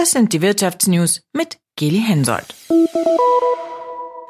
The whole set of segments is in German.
Das sind die Wirtschaftsnews mit Geli Hensoldt.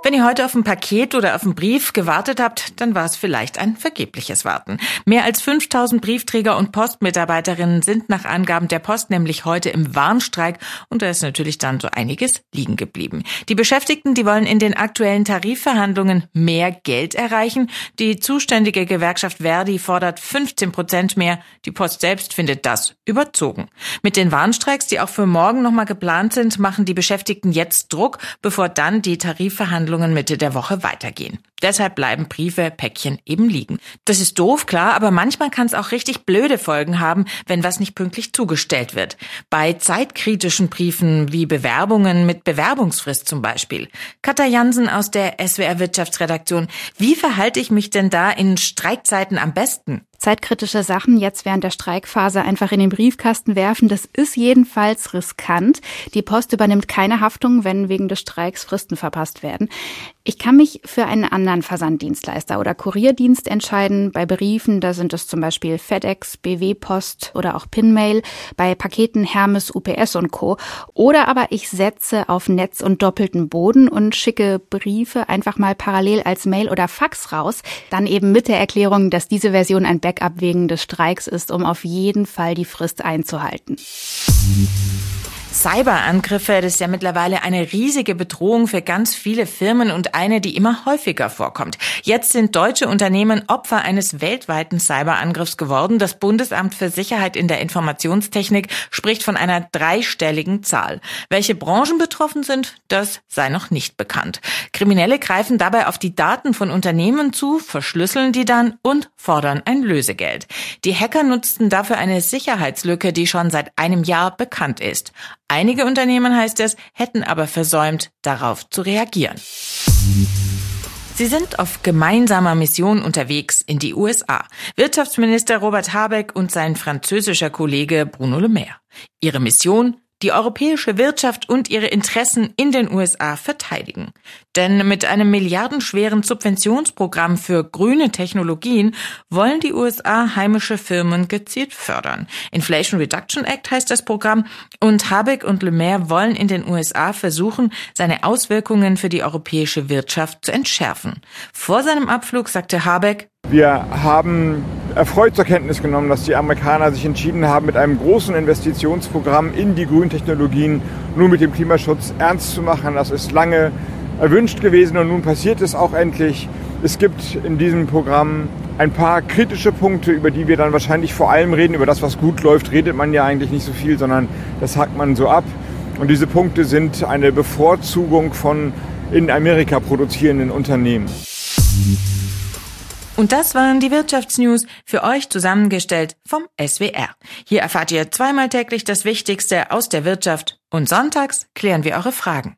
Wenn ihr heute auf ein Paket oder auf einen Brief gewartet habt, dann war es vielleicht ein vergebliches Warten. Mehr als 5000 Briefträger und Postmitarbeiterinnen sind nach Angaben der Post nämlich heute im Warnstreik und da ist natürlich dann so einiges liegen geblieben. Die Beschäftigten, die wollen in den aktuellen Tarifverhandlungen mehr Geld erreichen. Die zuständige Gewerkschaft Verdi fordert 15 Prozent mehr. Die Post selbst findet das überzogen. Mit den Warnstreiks, die auch für morgen nochmal geplant sind, machen die Beschäftigten jetzt Druck, bevor dann die Tarifverhandlungen Verhandlungen Mitte der Woche weitergehen. Deshalb bleiben Briefe, Päckchen eben liegen. Das ist doof, klar, aber manchmal kann es auch richtig blöde Folgen haben, wenn was nicht pünktlich zugestellt wird. Bei zeitkritischen Briefen wie Bewerbungen mit Bewerbungsfrist zum Beispiel. Katja Jansen aus der SWR Wirtschaftsredaktion. Wie verhalte ich mich denn da in Streikzeiten am besten? Zeitkritische Sachen jetzt während der Streikphase einfach in den Briefkasten werfen. Das ist jedenfalls riskant. Die Post übernimmt keine Haftung, wenn wegen des Streiks Fristen verpasst werden. Ich kann mich für einen anderen Versanddienstleister oder Kurierdienst entscheiden. Bei Briefen, da sind es zum Beispiel FedEx, BW Post oder auch Pinmail. Bei Paketen Hermes, UPS und Co. Oder aber ich setze auf Netz und doppelten Boden und schicke Briefe einfach mal parallel als Mail oder Fax raus. Dann eben mit der Erklärung, dass diese Version ein Backup wegen des Streiks ist, um auf jeden Fall die Frist einzuhalten. Cyberangriffe, das ist ja mittlerweile eine riesige Bedrohung für ganz viele Firmen und eine, die immer häufiger vorkommt. Jetzt sind deutsche Unternehmen Opfer eines weltweiten Cyberangriffs geworden. Das Bundesamt für Sicherheit in der Informationstechnik spricht von einer dreistelligen Zahl. Welche Branchen betroffen sind, das sei noch nicht bekannt. Kriminelle greifen dabei auf die Daten von Unternehmen zu, verschlüsseln die dann und fordern ein Lösegeld. Die Hacker nutzten dafür eine Sicherheitslücke, die schon seit einem Jahr bekannt ist. Einige Unternehmen, heißt es, hätten aber versäumt, darauf zu reagieren. Sie sind auf gemeinsamer Mission unterwegs in die USA. Wirtschaftsminister Robert Habeck und sein französischer Kollege Bruno Le Maire. Ihre Mission die europäische Wirtschaft und ihre Interessen in den USA verteidigen. Denn mit einem milliardenschweren Subventionsprogramm für grüne Technologien wollen die USA heimische Firmen gezielt fördern. Inflation Reduction Act heißt das Programm und Habeck und Le Maire wollen in den USA versuchen, seine Auswirkungen für die europäische Wirtschaft zu entschärfen. Vor seinem Abflug sagte Habeck, wir haben erfreut zur Kenntnis genommen, dass die Amerikaner sich entschieden haben, mit einem großen Investitionsprogramm in die grünen Technologien nur mit dem Klimaschutz ernst zu machen. Das ist lange erwünscht gewesen und nun passiert es auch endlich. Es gibt in diesem Programm ein paar kritische Punkte, über die wir dann wahrscheinlich vor allem reden. Über das, was gut läuft, redet man ja eigentlich nicht so viel, sondern das hakt man so ab. Und diese Punkte sind eine Bevorzugung von in Amerika produzierenden Unternehmen. Und das waren die Wirtschaftsnews für euch zusammengestellt vom SWR. Hier erfahrt ihr zweimal täglich das Wichtigste aus der Wirtschaft und sonntags klären wir eure Fragen.